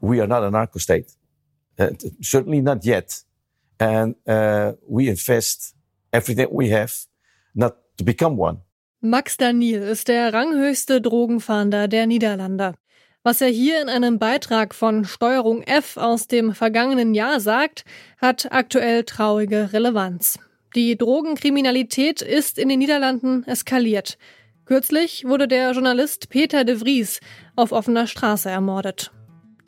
we are not a narco state. Uh, certainly not yet. And uh, we invest everything we have not to become one. Max Daniel ist der ranghöchste Drogenfahnder der Niederlande. Was er hier in einem Beitrag von Steuerung F aus dem vergangenen Jahr sagt, hat aktuell traurige Relevanz. Die Drogenkriminalität ist in den Niederlanden eskaliert. Kürzlich wurde der Journalist Peter de Vries auf offener Straße ermordet.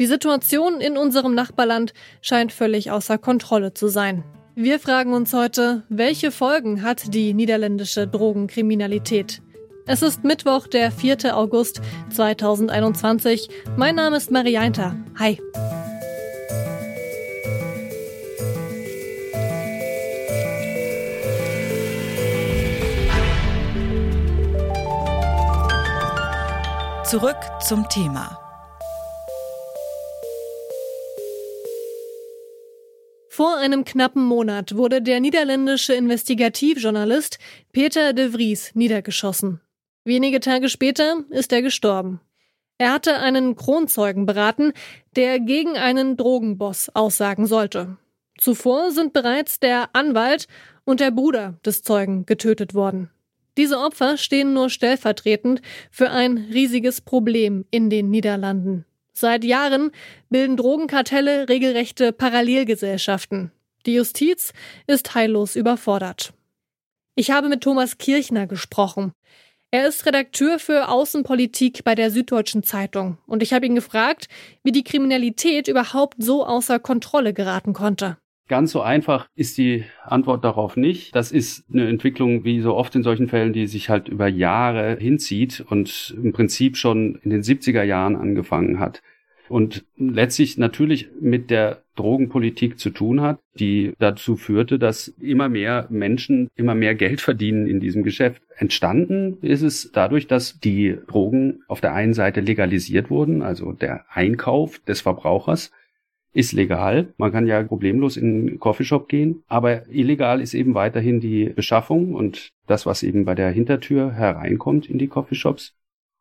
Die Situation in unserem Nachbarland scheint völlig außer Kontrolle zu sein. Wir fragen uns heute, welche Folgen hat die niederländische Drogenkriminalität? Es ist Mittwoch, der 4. August 2021. Mein Name ist Marianta. Hi. Zurück zum Thema. Vor einem knappen Monat wurde der niederländische Investigativjournalist Peter de Vries niedergeschossen. Wenige Tage später ist er gestorben. Er hatte einen Kronzeugen beraten, der gegen einen Drogenboss aussagen sollte. Zuvor sind bereits der Anwalt und der Bruder des Zeugen getötet worden. Diese Opfer stehen nur stellvertretend für ein riesiges Problem in den Niederlanden. Seit Jahren bilden Drogenkartelle regelrechte Parallelgesellschaften. Die Justiz ist heillos überfordert. Ich habe mit Thomas Kirchner gesprochen. Er ist Redakteur für Außenpolitik bei der Süddeutschen Zeitung und ich habe ihn gefragt, wie die Kriminalität überhaupt so außer Kontrolle geraten konnte. Ganz so einfach ist die Antwort darauf nicht. Das ist eine Entwicklung, wie so oft in solchen Fällen, die sich halt über Jahre hinzieht und im Prinzip schon in den 70er Jahren angefangen hat. Und letztlich natürlich mit der Drogenpolitik zu tun hat, die dazu führte, dass immer mehr Menschen immer mehr Geld verdienen in diesem Geschäft. Entstanden ist es dadurch, dass die Drogen auf der einen Seite legalisiert wurden, also der Einkauf des Verbrauchers, ist legal. Man kann ja problemlos in einen Coffeeshop gehen. Aber illegal ist eben weiterhin die Beschaffung und das, was eben bei der Hintertür hereinkommt in die Coffeeshops.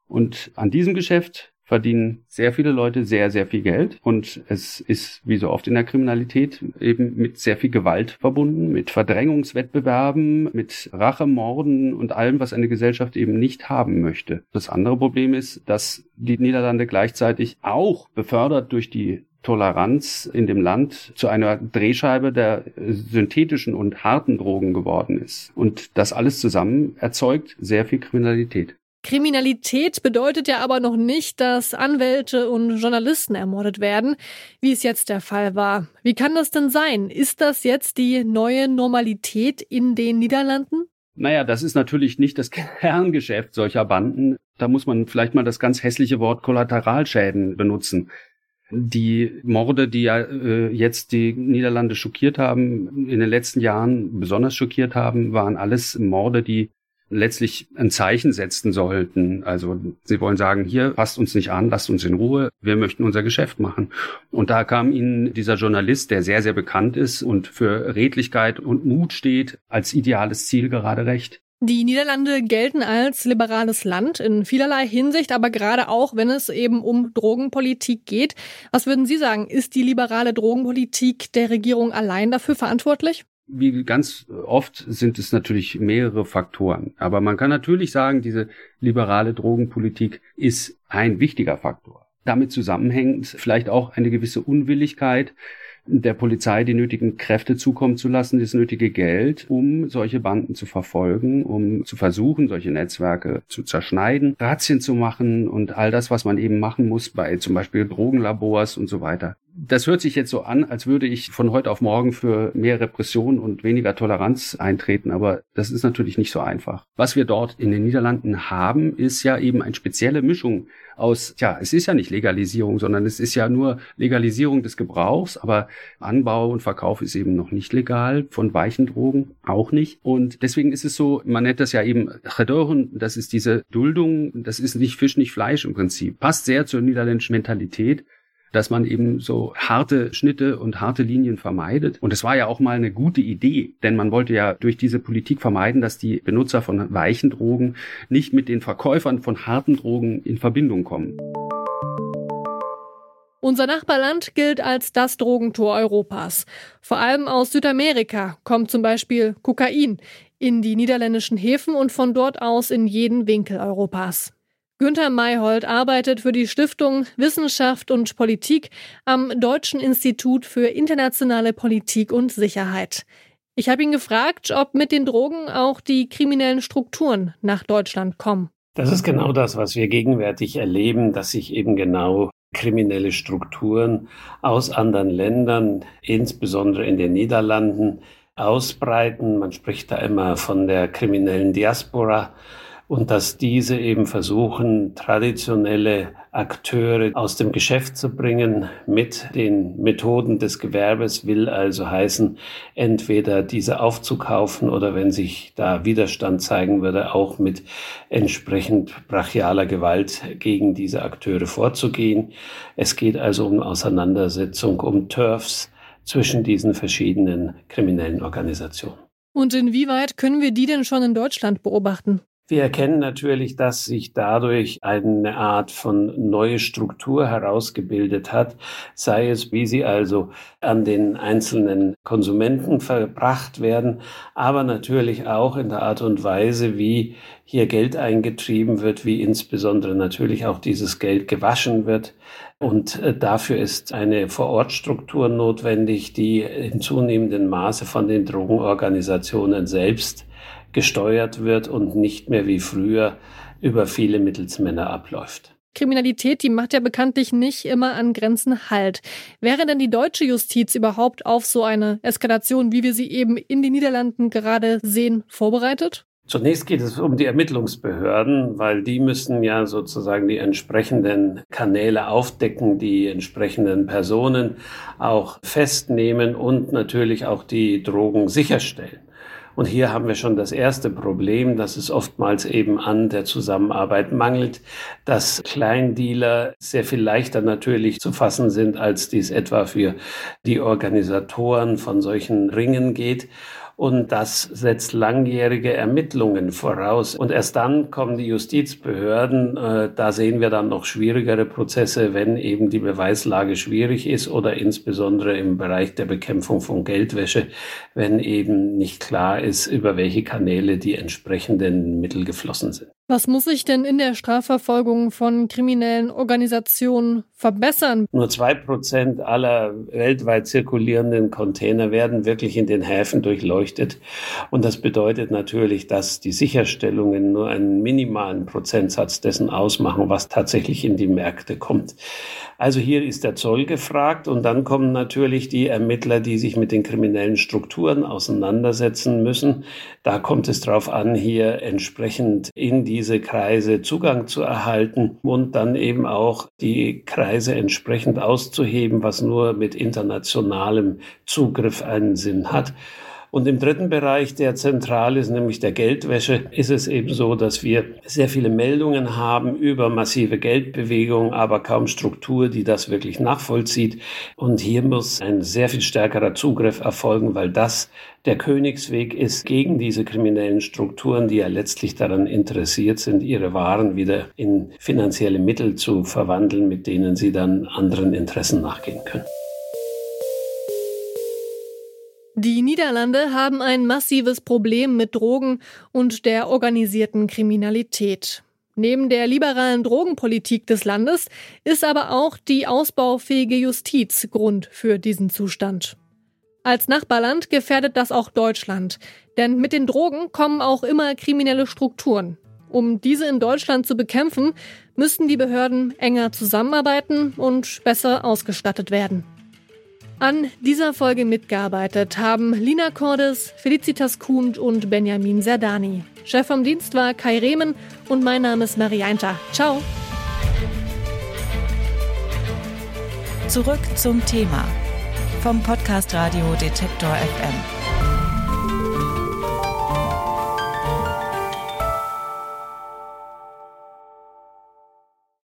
Und an diesem Geschäft verdienen sehr viele Leute sehr, sehr viel Geld. Und es ist, wie so oft in der Kriminalität, eben mit sehr viel Gewalt verbunden, mit Verdrängungswettbewerben, mit Rachemorden und allem, was eine Gesellschaft eben nicht haben möchte. Das andere Problem ist, dass die Niederlande gleichzeitig auch befördert durch die Toleranz in dem Land zu einer Drehscheibe der synthetischen und harten Drogen geworden ist. Und das alles zusammen erzeugt sehr viel Kriminalität. Kriminalität bedeutet ja aber noch nicht, dass Anwälte und Journalisten ermordet werden, wie es jetzt der Fall war. Wie kann das denn sein? Ist das jetzt die neue Normalität in den Niederlanden? Naja, das ist natürlich nicht das Kerngeschäft solcher Banden. Da muss man vielleicht mal das ganz hässliche Wort Kollateralschäden benutzen. Die Morde, die ja äh, jetzt die Niederlande schockiert haben, in den letzten Jahren besonders schockiert haben, waren alles Morde, die letztlich ein Zeichen setzen sollten. Also sie wollen sagen, hier passt uns nicht an, lasst uns in Ruhe, wir möchten unser Geschäft machen. Und da kam ihnen dieser Journalist, der sehr, sehr bekannt ist und für Redlichkeit und Mut steht, als ideales Ziel gerade recht. Die Niederlande gelten als liberales Land in vielerlei Hinsicht, aber gerade auch, wenn es eben um Drogenpolitik geht. Was würden Sie sagen, ist die liberale Drogenpolitik der Regierung allein dafür verantwortlich? Wie ganz oft sind es natürlich mehrere Faktoren. Aber man kann natürlich sagen, diese liberale Drogenpolitik ist ein wichtiger Faktor. Damit zusammenhängt vielleicht auch eine gewisse Unwilligkeit, der Polizei die nötigen Kräfte zukommen zu lassen, das nötige Geld, um solche Banden zu verfolgen, um zu versuchen, solche Netzwerke zu zerschneiden, Razzien zu machen und all das, was man eben machen muss bei zum Beispiel Drogenlabors und so weiter. Das hört sich jetzt so an, als würde ich von heute auf morgen für mehr Repression und weniger Toleranz eintreten, aber das ist natürlich nicht so einfach. Was wir dort in den Niederlanden haben, ist ja eben eine spezielle Mischung aus, ja, es ist ja nicht Legalisierung, sondern es ist ja nur Legalisierung des Gebrauchs, aber Anbau und Verkauf ist eben noch nicht legal, von weichen Drogen auch nicht. Und deswegen ist es so, man nennt das ja eben Gedoren, das ist diese Duldung, das ist nicht Fisch, nicht Fleisch im Prinzip. Passt sehr zur niederländischen Mentalität dass man eben so harte Schnitte und harte Linien vermeidet. Und es war ja auch mal eine gute Idee, denn man wollte ja durch diese Politik vermeiden, dass die Benutzer von weichen Drogen nicht mit den Verkäufern von harten Drogen in Verbindung kommen. Unser Nachbarland gilt als das Drogentor Europas. Vor allem aus Südamerika kommt zum Beispiel Kokain in die niederländischen Häfen und von dort aus in jeden Winkel Europas. Günther Mayhold arbeitet für die Stiftung Wissenschaft und Politik am Deutschen Institut für internationale Politik und Sicherheit. Ich habe ihn gefragt, ob mit den Drogen auch die kriminellen Strukturen nach Deutschland kommen. Das ist genau das, was wir gegenwärtig erleben, dass sich eben genau kriminelle Strukturen aus anderen Ländern, insbesondere in den Niederlanden, ausbreiten. Man spricht da immer von der kriminellen Diaspora und dass diese eben versuchen, traditionelle Akteure aus dem Geschäft zu bringen mit den Methoden des Gewerbes, will also heißen, entweder diese aufzukaufen oder wenn sich da Widerstand zeigen würde, auch mit entsprechend brachialer Gewalt gegen diese Akteure vorzugehen. Es geht also um Auseinandersetzung, um Turfs zwischen diesen verschiedenen kriminellen Organisationen. Und inwieweit können wir die denn schon in Deutschland beobachten? Wir erkennen natürlich, dass sich dadurch eine Art von neue Struktur herausgebildet hat, sei es, wie sie also an den einzelnen Konsumenten verbracht werden, aber natürlich auch in der Art und Weise, wie hier Geld eingetrieben wird, wie insbesondere natürlich auch dieses Geld gewaschen wird. Und äh, dafür ist eine Vorortstruktur notwendig, die in zunehmendem Maße von den Drogenorganisationen selbst gesteuert wird und nicht mehr wie früher über viele Mittelsmänner abläuft. Kriminalität, die macht ja bekanntlich nicht immer an Grenzen Halt. Wäre denn die deutsche Justiz überhaupt auf so eine Eskalation, wie wir sie eben in den Niederlanden gerade sehen, vorbereitet? Zunächst geht es um die Ermittlungsbehörden, weil die müssen ja sozusagen die entsprechenden Kanäle aufdecken, die entsprechenden Personen auch festnehmen und natürlich auch die Drogen sicherstellen. Und hier haben wir schon das erste Problem, dass es oftmals eben an der Zusammenarbeit mangelt, dass Kleindealer sehr viel leichter natürlich zu fassen sind, als dies etwa für die Organisatoren von solchen Ringen geht. Und das setzt langjährige Ermittlungen voraus. Und erst dann kommen die Justizbehörden. Äh, da sehen wir dann noch schwierigere Prozesse, wenn eben die Beweislage schwierig ist oder insbesondere im Bereich der Bekämpfung von Geldwäsche, wenn eben nicht klar ist, über welche Kanäle die entsprechenden Mittel geflossen sind. Was muss sich denn in der Strafverfolgung von kriminellen Organisationen verbessern? Nur zwei Prozent aller weltweit zirkulierenden Container werden wirklich in den Häfen durchleuchtet. Und das bedeutet natürlich, dass die Sicherstellungen nur einen minimalen Prozentsatz dessen ausmachen, was tatsächlich in die Märkte kommt. Also hier ist der Zoll gefragt und dann kommen natürlich die Ermittler, die sich mit den kriminellen Strukturen auseinandersetzen müssen. Da kommt es darauf an, hier entsprechend in diese Kreise Zugang zu erhalten und dann eben auch die Kreise entsprechend auszuheben, was nur mit internationalem Zugriff einen Sinn hat. Und im dritten Bereich, der zentral ist, nämlich der Geldwäsche, ist es eben so, dass wir sehr viele Meldungen haben über massive Geldbewegungen, aber kaum Struktur, die das wirklich nachvollzieht. Und hier muss ein sehr viel stärkerer Zugriff erfolgen, weil das der Königsweg ist gegen diese kriminellen Strukturen, die ja letztlich daran interessiert sind, ihre Waren wieder in finanzielle Mittel zu verwandeln, mit denen sie dann anderen Interessen nachgehen können. Die Niederlande haben ein massives Problem mit Drogen und der organisierten Kriminalität. Neben der liberalen Drogenpolitik des Landes ist aber auch die ausbaufähige Justiz Grund für diesen Zustand. Als Nachbarland gefährdet das auch Deutschland, denn mit den Drogen kommen auch immer kriminelle Strukturen. Um diese in Deutschland zu bekämpfen, müssten die Behörden enger zusammenarbeiten und besser ausgestattet werden. An dieser Folge mitgearbeitet haben Lina Cordes, Felicitas Kuhn und Benjamin Serdani. Chef vom Dienst war Kai Rehmen und mein Name ist Marie Einter. Ciao. Zurück zum Thema vom Podcast Radio Detektor FM.